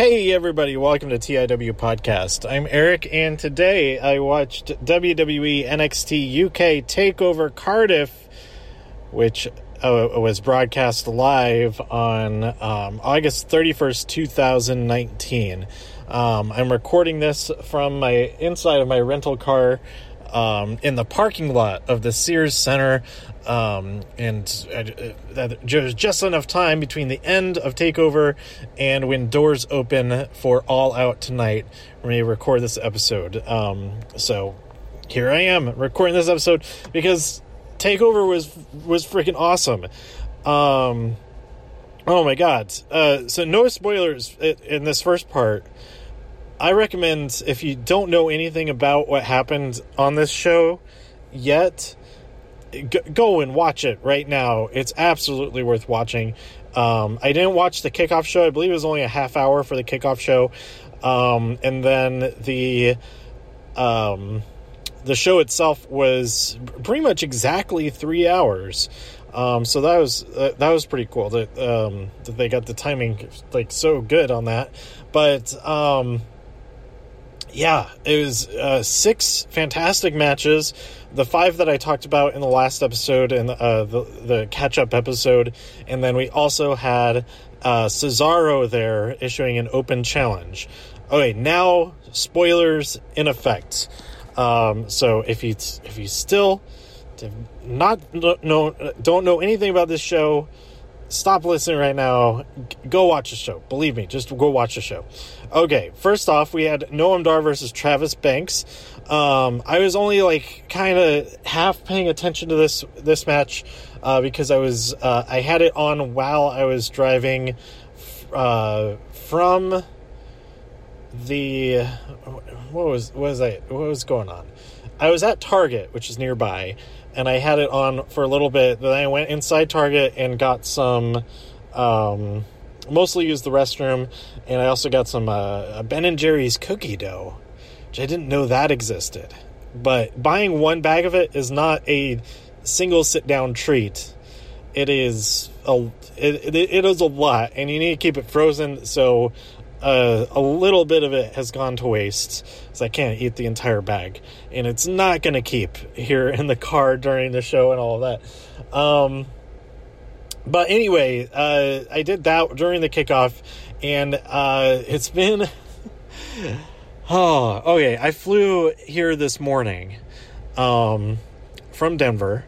Hey, everybody, welcome to TIW Podcast. I'm Eric, and today I watched WWE NXT UK TakeOver Cardiff, which uh, was broadcast live on um, August 31st, 2019. Um, I'm recording this from my inside of my rental car um, in the parking lot of the Sears Center. Um, and uh, there's just enough time between the end of Takeover and when doors open for All Out tonight when we record this episode. Um, so here I am recording this episode because Takeover was was freaking awesome. Um, oh my god! Uh, so no spoilers in this first part. I recommend if you don't know anything about what happened on this show yet, go and watch it right now. It's absolutely worth watching. Um, I didn't watch the kickoff show. I believe it was only a half hour for the kickoff show, um, and then the um, the show itself was pretty much exactly three hours. Um, so that was uh, that was pretty cool that um, that they got the timing like so good on that. But um, yeah, it was uh, six fantastic matches. The five that I talked about in the last episode and uh, the, the catch up episode. And then we also had uh, Cesaro there issuing an open challenge. Okay, now spoilers in effect. Um, so if you if you still not know don't know anything about this show, stop listening right now. Go watch the show. Believe me, just go watch the show. Okay, first off, we had Noam Dar versus Travis Banks. Um, I was only like kind of half paying attention to this this match uh, because I was uh, I had it on while I was driving uh, from the what was what was I what was going on? I was at Target, which is nearby, and I had it on for a little bit. Then I went inside Target and got some. Um, mostly used the restroom, and I also got some uh, Ben and Jerry's cookie dough, which I didn't know that existed. But buying one bag of it is not a single sit down treat. It is a it, it, it is a lot, and you need to keep it frozen. So uh, a little bit of it has gone to waste, so I can't eat the entire bag, and it's not going to keep here in the car during the show and all of that. Um, but anyway, uh, I did that during the kickoff, and uh, it's been. oh, okay. I flew here this morning um, from Denver,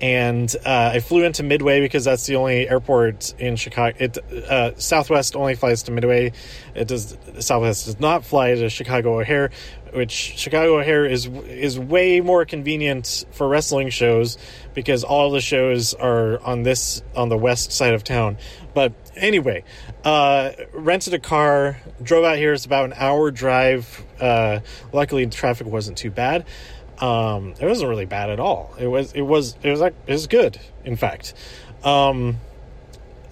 and uh, I flew into Midway because that's the only airport in Chicago. It uh, Southwest only flies to Midway. It does Southwest does not fly to Chicago O'Hare, which Chicago O'Hare is is way more convenient for wrestling shows because all the shows are on this on the west side of town. But anyway, uh, rented a car, drove out here. It's about an hour drive. Uh, luckily, the traffic wasn't too bad. Um, it wasn't really bad at all. It was it was it was like it was good. In fact. Um,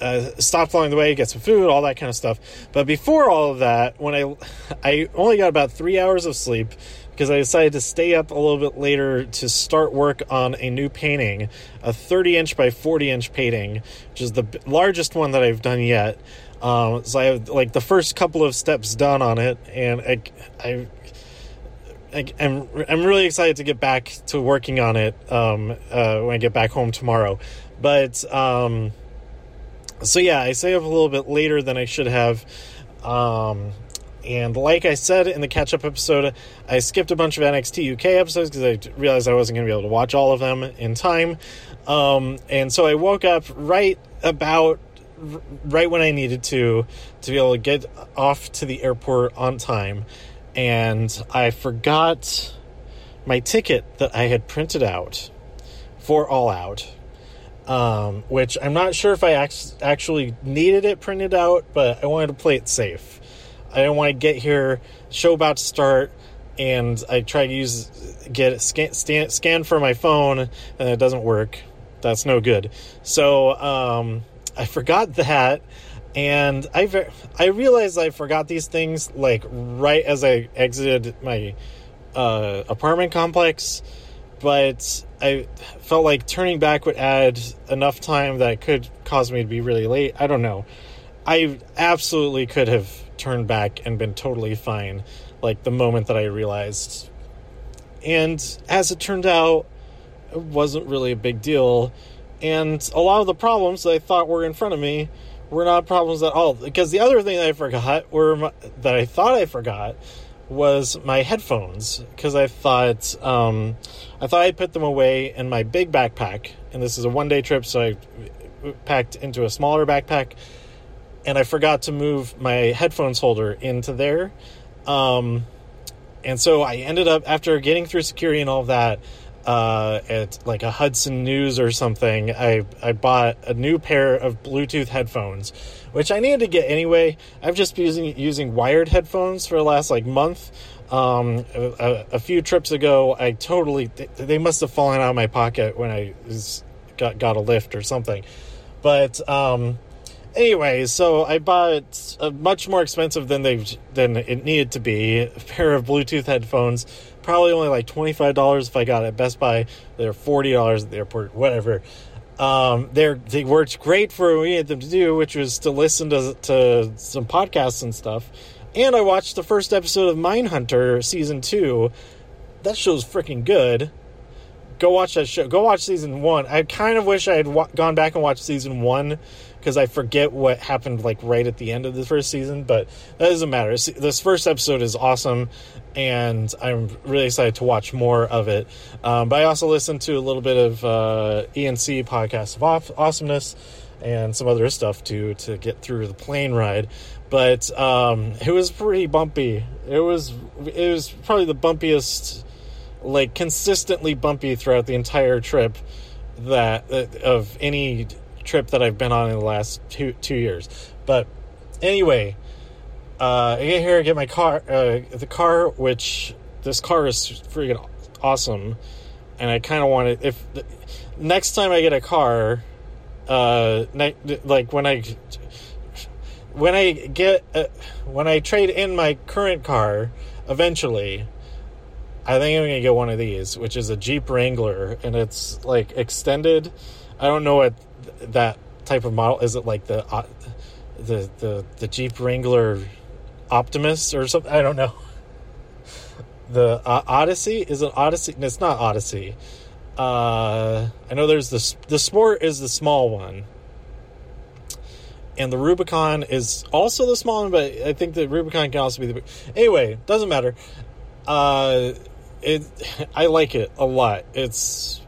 uh, stop along the way, get some food, all that kind of stuff. But before all of that, when I I only got about three hours of sleep because I decided to stay up a little bit later to start work on a new painting, a 30 inch by 40 inch painting, which is the largest one that I've done yet. Um, so I have like the first couple of steps done on it, and I, I I, am I'm, I'm really excited to get back to working on it um, uh, when I get back home tomorrow. But um, so yeah, I stayed up a little bit later than I should have. Um, and like I said in the catch up episode, I skipped a bunch of NXT UK episodes because I realized I wasn't going to be able to watch all of them in time. Um, and so I woke up right about right when I needed to to be able to get off to the airport on time. And I forgot my ticket that I had printed out for All Out um, which I'm not sure if I ac- actually needed it printed out, but I wanted to play it safe. I didn't want to get here, show about to start, and I try to use get scan, scan, scan for my phone, and it doesn't work. That's no good. So um, I forgot that, and I I realized I forgot these things like right as I exited my uh, apartment complex but I felt like turning back would add enough time that it could cause me to be really late. I don't know. I absolutely could have turned back and been totally fine, like the moment that I realized. And as it turned out, it wasn't really a big deal. And a lot of the problems that I thought were in front of me were not problems at all. Because the other thing that I forgot were my, that I thought I forgot was my headphones because I thought um, I thought I'd put them away in my big backpack, and this is a one day trip, so I packed into a smaller backpack, and I forgot to move my headphones holder into there, um, and so I ended up after getting through security and all of that. Uh, at like a Hudson News or something, I I bought a new pair of Bluetooth headphones, which I needed to get anyway. I've just been using using wired headphones for the last like month. Um, a, a, few trips ago, I totally they must have fallen out of my pocket when I got got a lift or something. But um, anyway, so I bought a much more expensive than they than it needed to be a pair of Bluetooth headphones probably only like $25 if I got it at Best Buy. They're $40 at the airport, whatever. Um, they worked great for what we needed them to do, which was to listen to, to some podcasts and stuff. And I watched the first episode of Mindhunter season two. That show's freaking good. Go watch that show. Go watch season one. I kind of wish I had wa- gone back and watched season one because I forget what happened like right at the end of the first season, but that doesn't matter. This first episode is awesome, and I'm really excited to watch more of it. Um, but I also listened to a little bit of uh, ENC podcast of awesomeness and some other stuff to to get through the plane ride. But um, it was pretty bumpy. It was it was probably the bumpiest, like consistently bumpy throughout the entire trip that uh, of any trip that I've been on in the last two two years. But anyway, uh, I get here, I get my car, uh, the car, which this car is freaking awesome, and I kind of want it. If the, next time I get a car, uh, ne- like when I when I get uh, when I trade in my current car, eventually. I think I'm gonna get one of these, which is a Jeep Wrangler, and it's like extended. I don't know what that type of model? Is it like the uh, the the the Jeep Wrangler Optimus or something? I don't know. The uh, Odyssey is an Odyssey. It's not Odyssey. Uh, I know there's the the Sport is the small one, and the Rubicon is also the small one. But I think the Rubicon can also be the. Anyway, doesn't matter. Uh, it I like it a lot. It's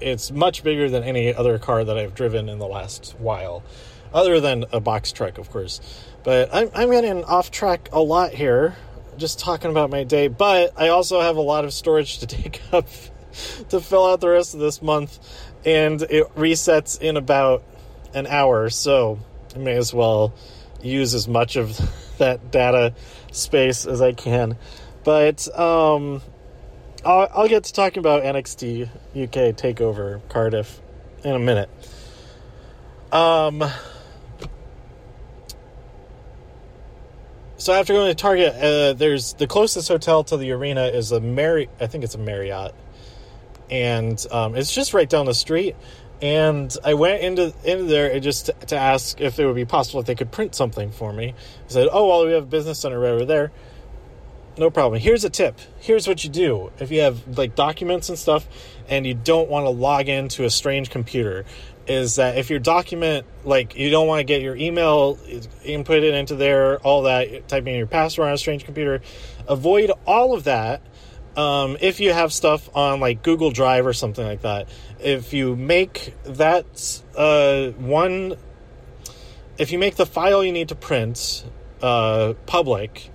it's much bigger than any other car that I've driven in the last while, other than a box truck, of course. But I'm, I'm getting off track a lot here, just talking about my day. But I also have a lot of storage to take up to fill out the rest of this month, and it resets in about an hour, so I may as well use as much of that data space as I can. But um, I'll, I'll get to talking about NXT UK Takeover Cardiff in a minute. Um. So after going to Target, uh, there's the closest hotel to the arena is a Mary. I think it's a Marriott, and um, it's just right down the street. And I went into into there just to, to, ask if it would be possible if they could print something for me. I said, "Oh, well, we have a business center right over there." no problem. Here's a tip. Here's what you do if you have like documents and stuff and you don't want to log into a strange computer is that if your document like you don't want to get your email input it into there all that typing in your password on a strange computer avoid all of that um, if you have stuff on like google drive or something like that if you make that uh, one if you make the file you need to print uh, public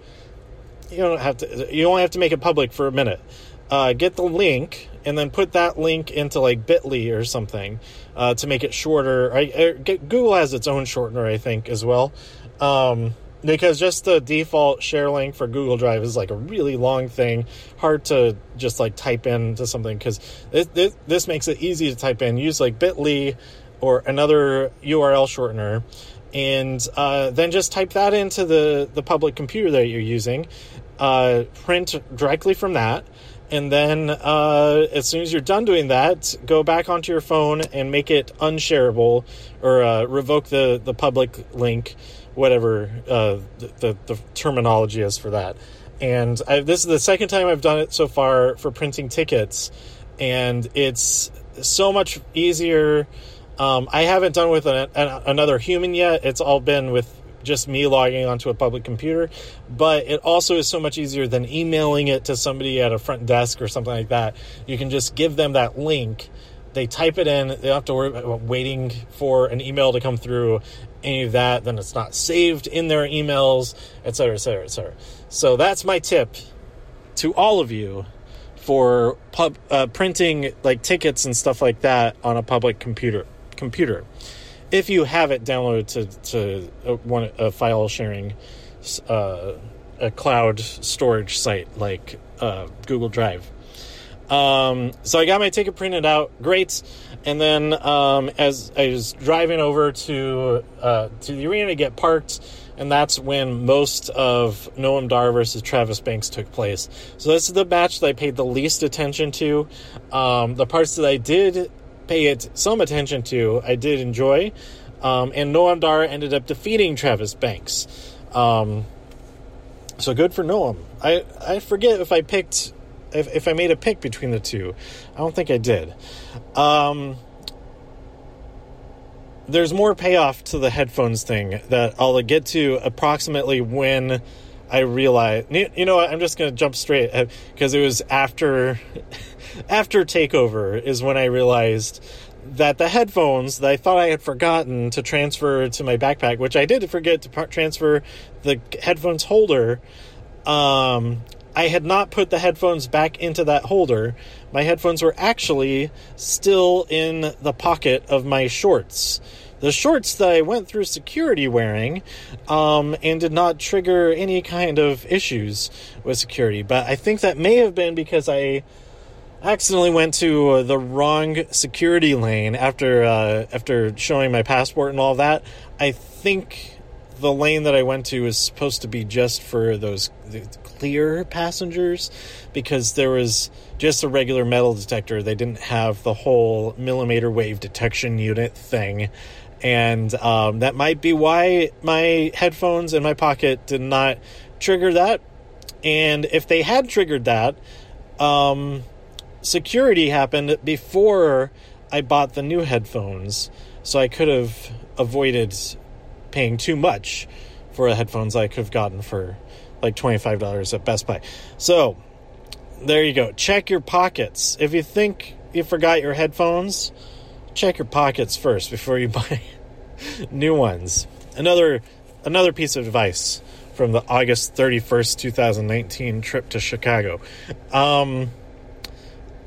you don't have to. You only have to make it public for a minute. Uh, get the link and then put that link into like Bitly or something uh, to make it shorter. I, I, Google has its own shortener, I think, as well. Um, because just the default share link for Google Drive is like a really long thing, hard to just like type into something. Because this, this, this makes it easy to type in. Use like Bitly or another URL shortener, and uh, then just type that into the the public computer that you're using, uh, print directly from that. And then, uh, as soon as you're done doing that, go back onto your phone and make it unshareable or uh, revoke the, the public link whatever uh, the, the, the terminology is for that. And I, this is the second time I've done it so far for printing tickets, and it's so much easier. Um, I haven't done with an, an, another human yet. It's all been with just me logging onto a public computer, but it also is so much easier than emailing it to somebody at a front desk or something like that. You can just give them that link. They type it in. They don't have to worry about waiting for an email to come through, any of that. Then it's not saved in their emails, et cetera, et cetera, et cetera. So that's my tip to all of you for pub, uh, printing like tickets and stuff like that on a public computer. Computer if you have it downloaded to to a, one a file sharing uh, a cloud storage site like uh, Google Drive. Um, so I got my ticket printed out, great. And then um, as I was driving over to uh, to the arena to get parked, and that's when most of Noam Dar versus Travis Banks took place. So this is the match that I paid the least attention to. Um, the parts that I did pay it some attention to, I did enjoy. Um, and Noam Dar ended up defeating Travis Banks. Um, so good for Noam. I, I forget if I picked, if, if I made a pick between the two. I don't think I did. Um, there's more payoff to the headphones thing that I'll get to approximately when I realized, You know what? I'm just going to jump straight because it was after after Takeover is when I realized that the headphones that I thought I had forgotten to transfer to my backpack, which I did forget to transfer the headphones holder. Um, I had not put the headphones back into that holder. My headphones were actually still in the pocket of my shorts. The shorts that I went through security wearing um, and did not trigger any kind of issues with security. But I think that may have been because I accidentally went to uh, the wrong security lane after uh, after showing my passport and all that. I think the lane that I went to is supposed to be just for those clear passengers because there was just a regular metal detector. They didn't have the whole millimeter wave detection unit thing. And um, that might be why my headphones in my pocket did not trigger that. And if they had triggered that, um, security happened before I bought the new headphones, so I could have avoided paying too much for the headphones I could have gotten for like $25 at Best Buy. So, there you go. Check your pockets. If you think you forgot your headphones, check your pockets first before you buy new ones. Another another piece of advice from the August 31st, 2019 trip to Chicago. Um,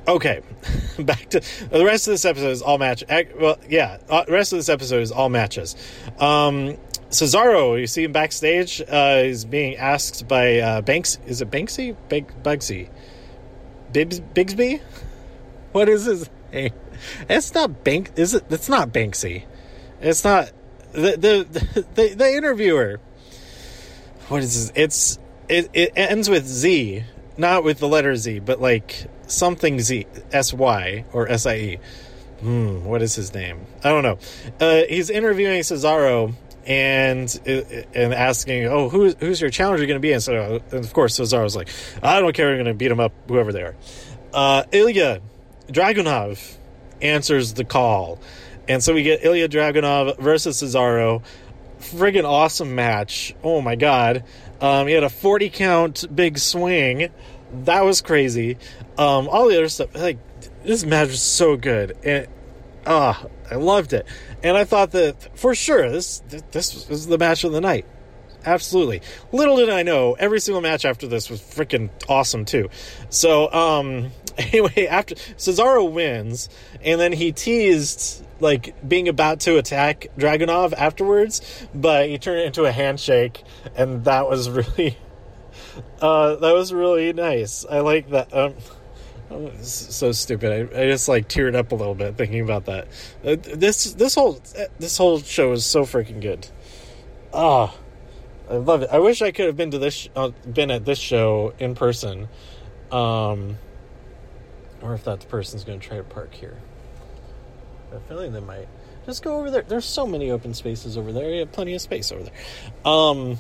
Okay, back to the rest of this episode is all match. Well, yeah, uh, the rest of this episode is all matches. Um, Cesaro, you see him backstage. Uh, he's being asked by uh, Banks. Is it Banksy? Big Bugsy? Bibs, Bigsby? What is his name? It's not Bank. Is it? It's not Banksy. It's not the the the, the interviewer. What is this? It's it, it ends with Z, not with the letter Z, but like something Z S Y or S I E. Hmm, what is his name? I don't know. Uh, he's interviewing Cesaro and and asking, "Oh, who's who's your challenger going to be?" And so, and of course, Cesaro's like, "I don't care. I'm going to beat him up, whoever they are." Uh, Ilya Dragunov answers the call, and so we get Ilya Dragunov versus Cesaro. Friggin' awesome match! Oh my god! Um, he had a 40 count big swing that was crazy. Um, all the other stuff, like this match was so good, and ah, uh, I loved it. And I thought that for sure this this was the match of the night. Absolutely. Little did I know, every single match after this was freaking awesome too. So, um, anyway, after Cesaro wins, and then he teased like being about to attack Dragunov afterwards, but he turned it into a handshake, and that was really uh, that was really nice. I like that. Um, so stupid. I, I, just like teared up a little bit thinking about that. Uh, this this whole this whole show is so freaking good. Ah, oh, I love it. I wish I could have been to this uh, been at this show in person. Um, or if that person's going to try to park here. I am feeling they might. Just go over there. There's so many open spaces over there. You have plenty of space over there. Um.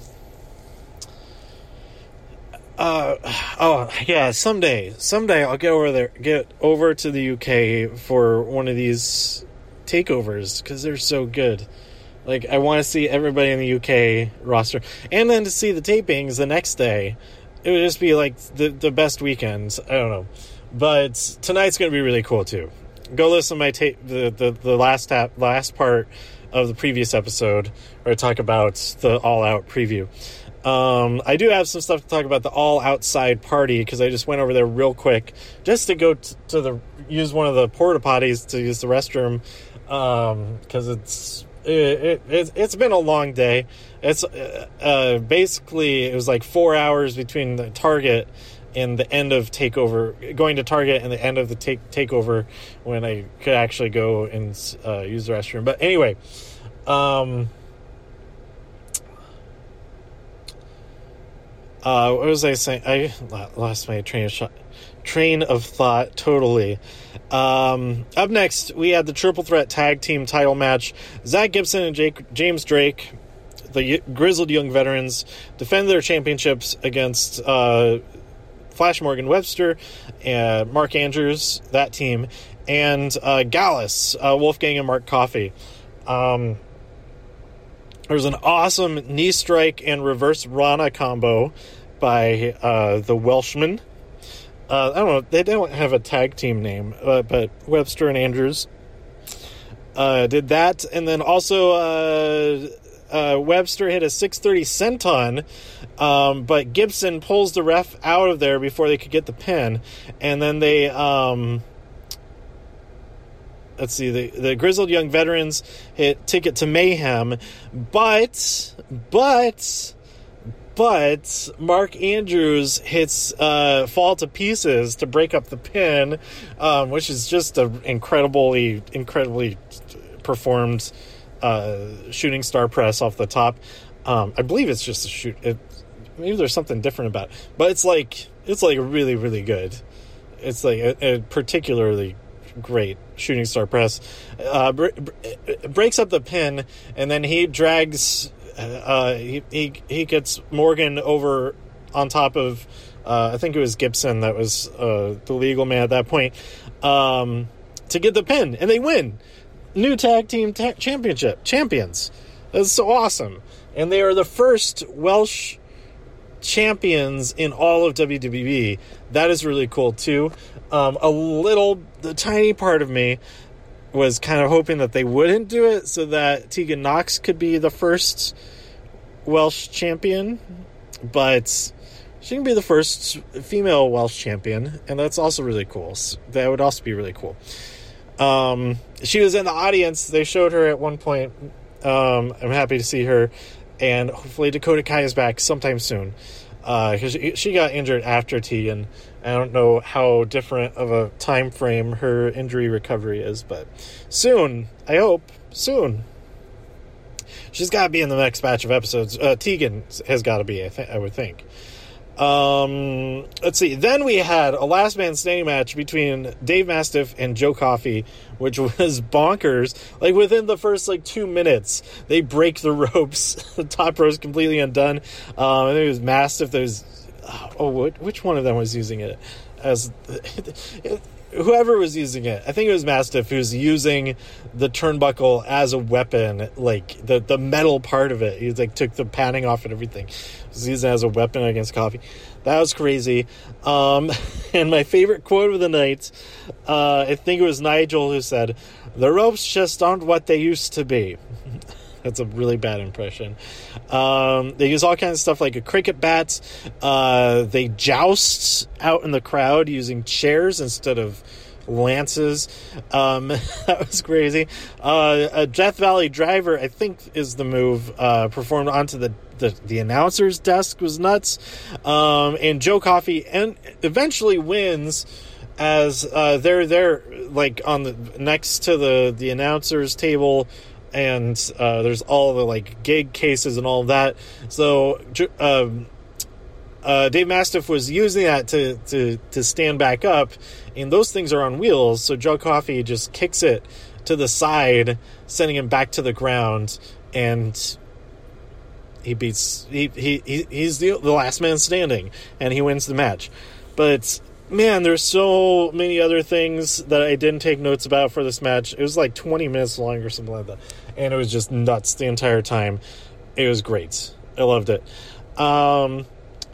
Uh oh yeah someday someday I'll get over there get over to the UK for one of these takeovers because they're so good. Like I want to see everybody in the UK roster, and then to see the tapings the next day. It would just be like the the best weekends. I don't know, but tonight's gonna be really cool too. Go listen to my tape the, the the last last part of the previous episode where I talk about the all out preview. Um, I do have some stuff to talk about the all outside party because I just went over there real quick just to go t- to the use one of the porta potties to use the restroom because um, it's it, it, it's been a long day. It's uh, uh, basically it was like four hours between the Target and the end of takeover, going to Target and the end of the take takeover when I could actually go and uh, use the restroom. But anyway, um, uh, what was I saying? I lost my train of shot train of thought totally. Um, up next, we had the triple threat tag team title match. Zach Gibson and Jake, James Drake, the grizzled young veterans, defend their championships against uh, Flash Morgan Webster and Mark Andrews, that team, and uh, Gallus, uh, Wolfgang and Mark Coffey. Um, there was an awesome knee strike and reverse Rana combo by uh, the Welshman. Uh, I don't know. They don't have a tag team name, uh, but Webster and Andrews uh, did that, and then also uh, Webster hit a 630 senton, um, but Gibson pulls the ref out of there before they could get the pin, and then they. Um, let's see the the grizzled young veterans hit ticket to mayhem but but but Mark Andrews hits uh, fall to pieces to break up the pin, um, which is just an incredibly, incredibly performed uh, shooting star press off the top. Um, I believe it's just a shoot. It, maybe there's something different about, it. but it's like it's like really, really good. It's like a, a particularly great shooting star press. Uh, br- br- breaks up the pin, and then he drags uh, he, he he gets Morgan over on top of uh, I think it was Gibson that was uh, the legal man at that point um, to get the pin, and they win. New tag team ta- championship champions. That's so awesome, and they are the first Welsh champions in all of WWE. That is really cool too. Um, a little, the tiny part of me was kind of hoping that they wouldn't do it so that Tegan Nox could be the first Welsh champion, but she can be the first female Welsh champion, and that's also really cool. So that would also be really cool. Um, she was in the audience. They showed her at one point. Um, I'm happy to see her, and hopefully Dakota Kai is back sometime soon because uh, she, she got injured after Tegan. I don't know how different of a time frame her injury recovery is, but soon, I hope, soon. She's got to be in the next batch of episodes. Uh, Tegan has got to be, I, th- I would think. Um, let's see. Then we had a last man standing match between Dave Mastiff and Joe Coffey, which was bonkers. Like within the first like two minutes, they break the ropes. the top row is completely undone. Um, and it was Mastiff was. Oh, which one of them was using it as? whoever was using it, I think it was Mastiff who's using the turnbuckle as a weapon, like the the metal part of it. He like took the padding off and everything. He's using it as a weapon against Coffey. That was crazy. Um, and my favorite quote of the night, uh, I think it was Nigel who said, "The ropes just aren't what they used to be." That's a really bad impression. Um, they use all kinds of stuff like a cricket bats. Uh, they joust out in the crowd using chairs instead of lances. Um, that was crazy. Uh, a Death Valley driver, I think, is the move uh, performed onto the, the, the announcer's desk was nuts. Um, and Joe Coffey and eventually wins as uh, they're there like on the next to the the announcer's table and uh, there's all the like gig cases and all of that. So um, uh, Dave Mastiff was using that to, to to stand back up, and those things are on wheels. So Joe Coffey just kicks it to the side, sending him back to the ground, and he beats he, he, he he's the, the last man standing and he wins the match but man there's so many other things that i didn't take notes about for this match. It was like 20 minutes long or something like that. And it was just nuts the entire time. It was great. I loved it. Um,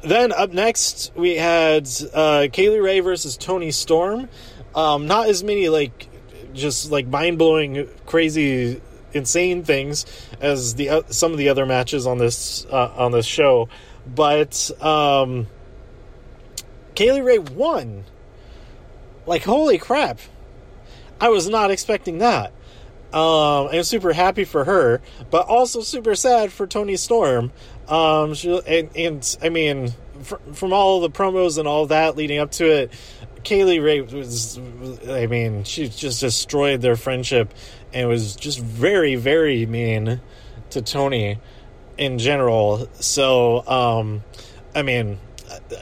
then up next we had uh, Kay Lee Ray versus Toni Storm. Um, not as many like just like mind blowing, crazy insane things as the uh, some of the other matches on this uh, on this show, but um, Kay Lee Ray won. Like holy crap! I was not expecting that. Um, I'm super happy for her, but also super sad for Toni Storm. Um, she, and, and I mean, fr- from all the promos and all that leading up to it, Kay Lee Ray was, I mean, she just destroyed their friendship and was just very, very mean to Toni in general. So, um, I mean,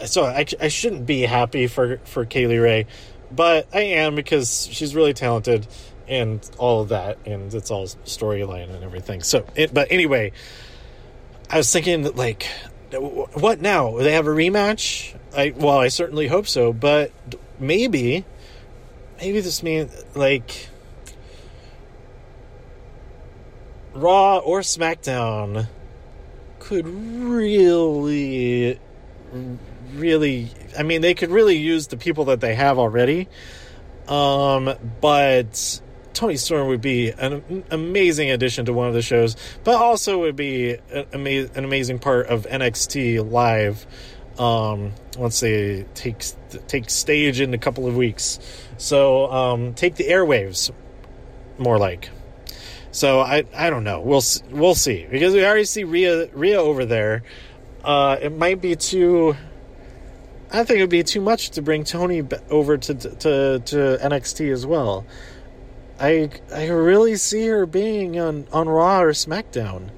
so I, I shouldn't be happy for, for Kay Lee Ray, but I am because she's really talented and all of that, and it's all storyline and everything. So, it, but anyway, I was thinking that, like, what now? They have a rematch? I well, I certainly hope so, but maybe, maybe this means like Raw or SmackDown could really, really. I mean, they could really use the people that they have already. Um, but Toni Storm would be an amazing addition to one of the shows, but also would be an, ama- an amazing part of NXT Live um, once they take take stage in a couple of weeks. So um, take the airwaves, more like. So I I don't know. We'll we'll see because we already see Rhea Rhea over there. Uh, it might be too. I think it would be too much to bring Toni over to to to NXT as well. I I really see her being on on Raw or SmackDown.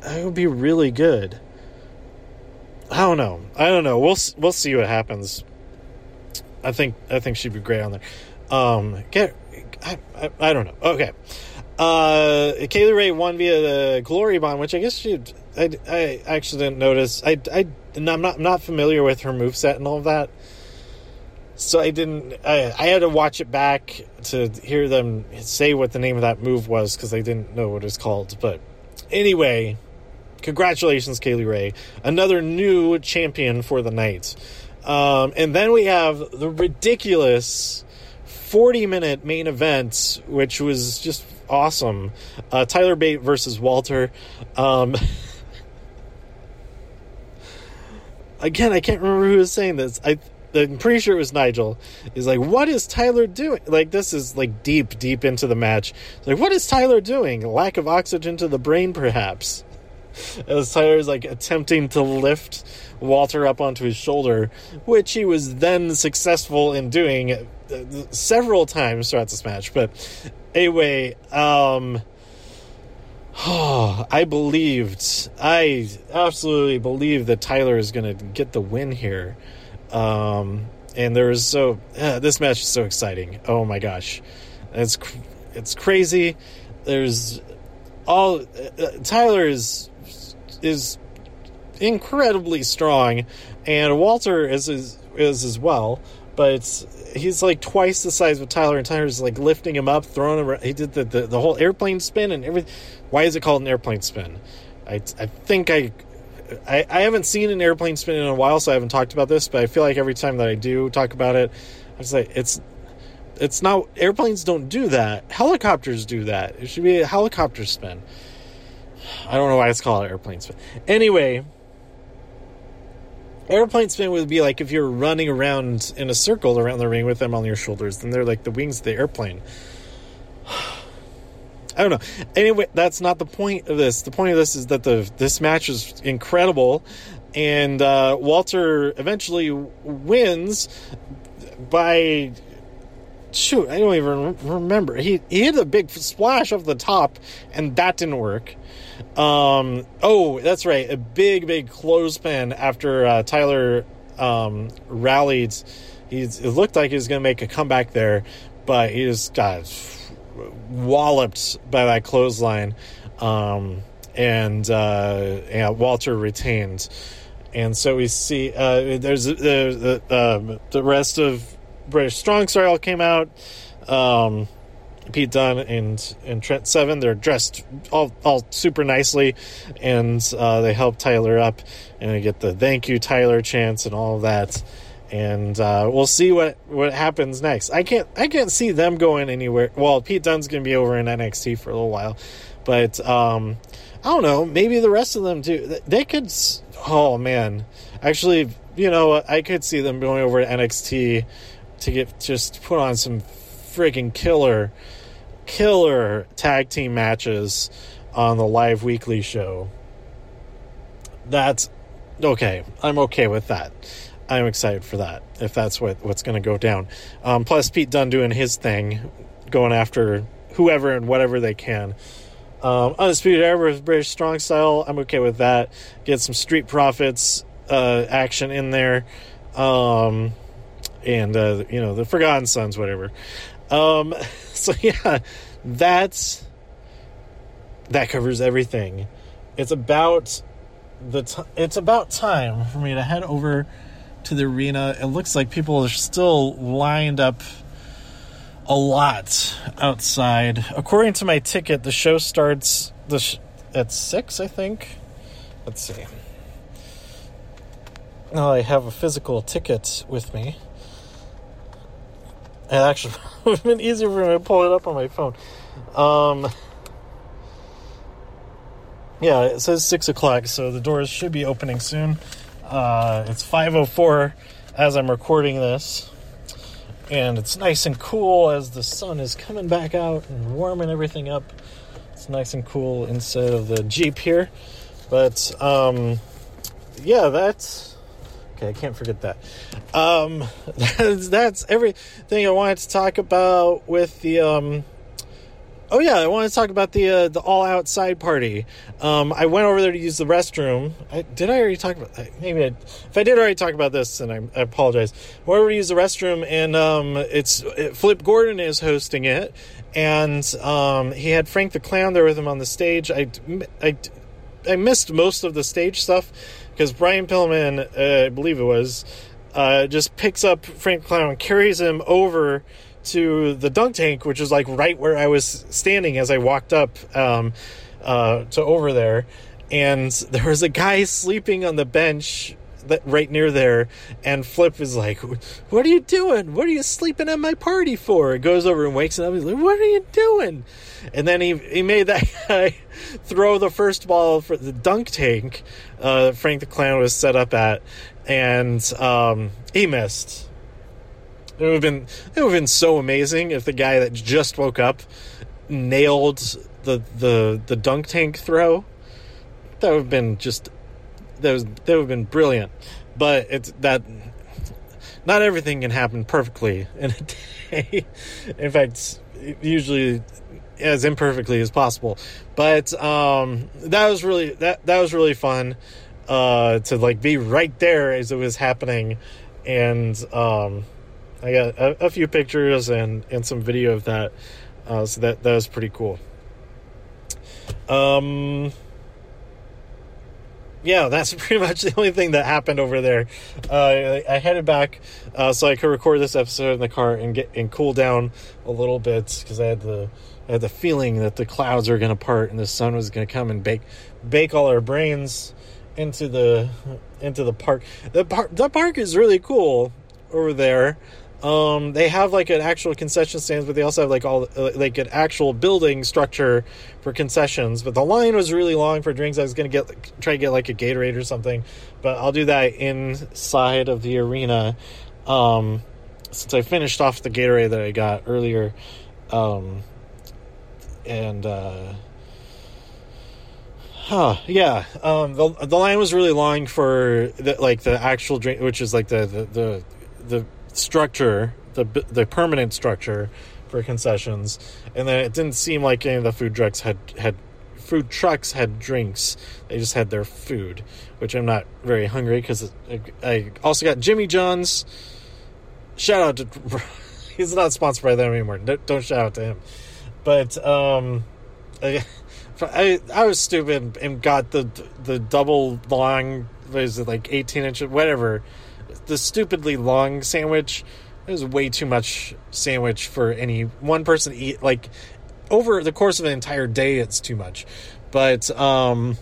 That would be really good. I don't know. I don't know. We'll we'll see what happens. I think I think she'd be great on there. Um, get I, I, I don't know. Okay. Uh, Kay Lee Ray won via the Glory Bomb, which I guess she. I, I actually didn't notice. I, I I'm not not familiar with her move set and all of that, so I didn't. I, I had to watch it back to hear them say what the name of that move was because I didn't know what it was called. But anyway, Congratulations, Kay Lee Ray. Another new champion for the night. Um, and then we have the ridiculous 40 minute main event, which was just awesome. Uh, Tyler Bate versus Walter. Um, again, I can't remember who was saying this. I, I'm pretty sure it was Nigel. He's like, "What is Tyler doing?" Like this is like deep, deep into the match. Like, what is Tyler doing? Lack of oxygen to the brain, perhaps as Tyler is like attempting to lift Walter up onto his shoulder, which he was then successful in doing uh, several times throughout this match. But anyway, um, oh, I believed, I absolutely believe that Tyler is going to get the win here. Um, and there was so uh, this match is so exciting. Oh my gosh, it's it's crazy. There's all uh, Tyler is is incredibly strong, and Walter is is, is as well. But he's like twice the size of Tyler, and Tyler's like lifting him up, throwing him. Around. He did the, the, the whole airplane spin and everything. Why is it called an airplane spin? I I think I, I I haven't seen an airplane spin in a while, so I haven't talked about this. But I feel like every time that I do talk about it, I say it's it's not airplanes don't do that. Helicopters do that. It should be a helicopter spin. I don't know why it's called airplane spin. Anyway, airplane spin would be like if you're running around in a circle around the ring with them on your shoulders, then they're like the wings of the airplane. I don't know. Anyway, that's not the point of this. The point of this is that the this match is incredible, and uh, Walter eventually wins by shoot. I don't even remember. He he hit a big splash off the top, and that didn't work. Um, oh, that's right. A big, big clothespin after uh, Tyler um, rallied. He's, it looked like he was going to make a comeback there, but he just got walloped by that clothesline, um, and uh, yeah, Walter retained. And so we see uh, there's the the, um, the rest of British Strong Style came out. Um, Pete Dunne and and Trent Seven. They're dressed all all super nicely, and uh, they help Tyler up, and we get the thank you Tyler chants and all that. And uh, we'll see what what happens next. I can't I can't see them going anywhere. Well, Pete Dunne's going to be over in NXT for a little while, but um, I don't know. Maybe the rest of them too. They could. Oh man, actually, you know, I could see them going over to NXT to get just put on some freaking killer killer tag team matches on the live weekly show. That's okay. I'm okay with that. I'm excited for that if that's what what's going to go down. Um, plus, Pete Dunne doing his thing, going after whoever and whatever they can. Um, Undisputed Era with British Strong Style. I'm okay with that. Get some Street Profits uh, action in there, um, and uh, you know the Forgotten Sons, whatever. Um, so yeah, that's that covers everything. It's about the t- it's about time for me to head over to the arena. It looks like people are still lined up a lot outside. According to my ticket, the show starts the sh- at six, I think. Let's see. Now I have a physical ticket with me. It actually would have been easier for me to pull it up on my phone. Um, yeah, it says six o'clock, so the doors should be opening soon. Uh, it's 5.04 as I'm recording this, and it's nice and cool as the sun is coming back out and warming everything up. It's nice and cool inside of the Jeep here, but um, yeah, that's Okay, I can't forget that. Um, that's, that's everything I wanted to talk about with the. Um, oh yeah, I wanted to talk about the uh, the all outside party. Um, I went over there to use the restroom. I, did I already talk about? That? Maybe I, if I did already talk about this, then I, I apologize. I went over to use the restroom, and um, it's it, Flip Gordon is hosting it, and um, he had Frank the Clown there with him on the stage. I, I, I missed most of the stage stuff because Brian Pillman, uh, I believe it was, uh, just picks up Frank Clown, carries him over to the dunk tank, which is like right where I was standing as I walked up um, uh, to over there, and there was a guy sleeping on the bench that right near there, and Flip is like, "What are you doing? What are you sleeping at my party for?" It goes over and wakes him up. He's like, "What are you doing?" And then he he made that guy throw the first ball for the dunk tank. Uh, Frank the Clown was set up at, and um, he missed. It would have been it would have been so amazing if the guy that just woke up nailed the the the dunk tank throw. That would have been just that was that would have been brilliant. But it's that not everything can happen perfectly in a day. in fact, usually as imperfectly as possible. But um, that was really that that was really fun uh, to like be right there as it was happening, and um, I got a, a, few pictures and and some video of that. Uh, so that that was pretty cool. Um yeah, that's pretty much the only thing that happened over there. Uh, I headed back uh, so I could record this episode in the car and get and cool down a little bit because I had the I had the feeling that the clouds are going to part and the sun was going to come and bake bake all our brains into the into the park. The park the park is really cool over there. Um, they have like an actual concession stands, but they also have like all uh, like an actual building structure for concessions. But the line was really long for drinks. I was gonna get try to get like a Gatorade or something, but I'll do that inside of the arena. Um, since I finished off the Gatorade that I got earlier, um, and uh, huh, yeah, um, the the line was really long for the, like the actual drink, which is like the the the, the structure, the the permanent structure for concessions, and then it didn't seem like any of the food trucks had had food trucks had drinks. They just had their food, which I'm not very hungry because I also got Jimmy John's. Shout out to he's not sponsored by them anymore. Don't shout out to him. but um, I, I, I was stupid and got the the double long. What is it like eighteen inches? Whatever. The stupidly long sandwich. It was way too much sandwich for any one person to eat. Like over the course of an entire day, it's too much. But um,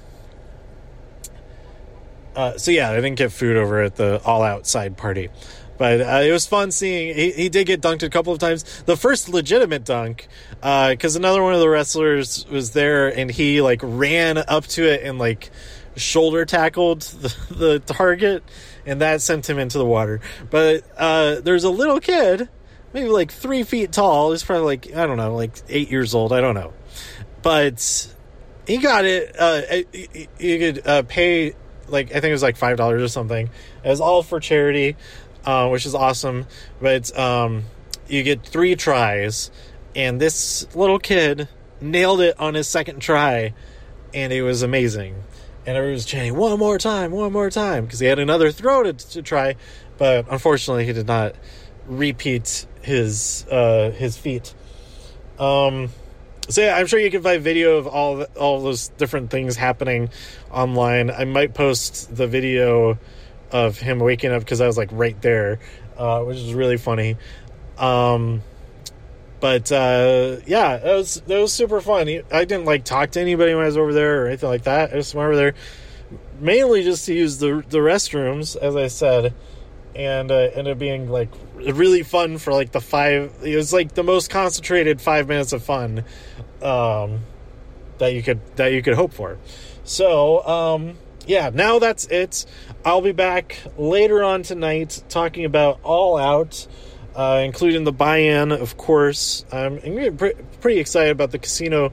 uh, so yeah, I didn't get food over at the all outside party. But uh, it was fun seeing. He, he did get dunked a couple of times. The first legitimate dunk, because uh, another one of the wrestlers was there, and he like ran up to it and like shoulder tackled the, the target, and that sent him into the water. But uh, there's a little kid, maybe like three feet tall. He's probably like I don't know, like eight years old. I don't know, but he got it. Uh, you could uh, pay like I think it was like five dollars or something. It was all for charity, uh, which is awesome. But um, you get three tries, and this little kid nailed it on his second try, and it was amazing. And everyone was chanting one more time, one more time, because he had another throw to, to try, but unfortunately he did not repeat his uh, his feat. Um, so yeah, I'm sure you can find video of all all those different things happening online. I might post the video of him waking up because I was like right there, uh, which is really funny. Um, but uh, yeah, it was it was super fun. I didn't like talk to anybody when I was over there or anything like that. I just went over there mainly just to use the the restrooms, as I said, and uh, ended up being like really fun for like the five. It was like the most concentrated five minutes of fun um, that you could that you could hope for. So um, yeah, now that's it. I'll be back later on tonight talking about All Out, uh, including the buy-in, of course. I'm, pretty excited about the casino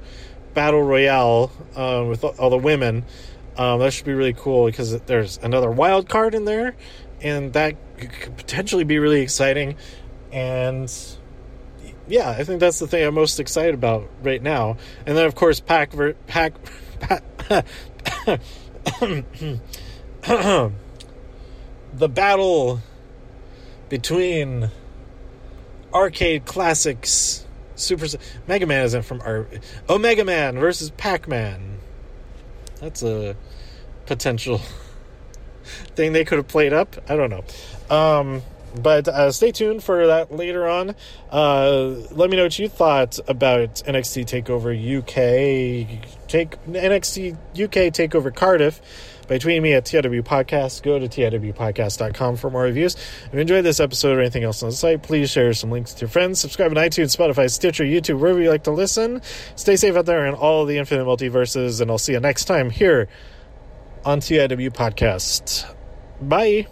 battle royale uh, with all the women. Um, that should be really cool because there's another wild card in there, and that could potentially be really exciting. And yeah, I think that's the thing I'm most excited about right now. And then of course, PAC ver- PAC. PAC the battle between arcade classics super mega man isn't from Ar- omega man versus pac-man that's a potential thing they could have played up i don't know um, but uh, stay tuned for that later on. Uh, let me know what you thought about NXT Takeover UK. Take NXT UK Takeover Cardiff by tweeting me at TIW Podcast. Go to TIWpodcast.com for more reviews. If you enjoyed this episode or anything else on the site, please share some links with your friends. Subscribe on iTunes, Spotify, Stitcher, YouTube, wherever you like to listen. Stay safe out there in all the infinite multiverses, and I'll see you next time here on TIW Podcast. Bye.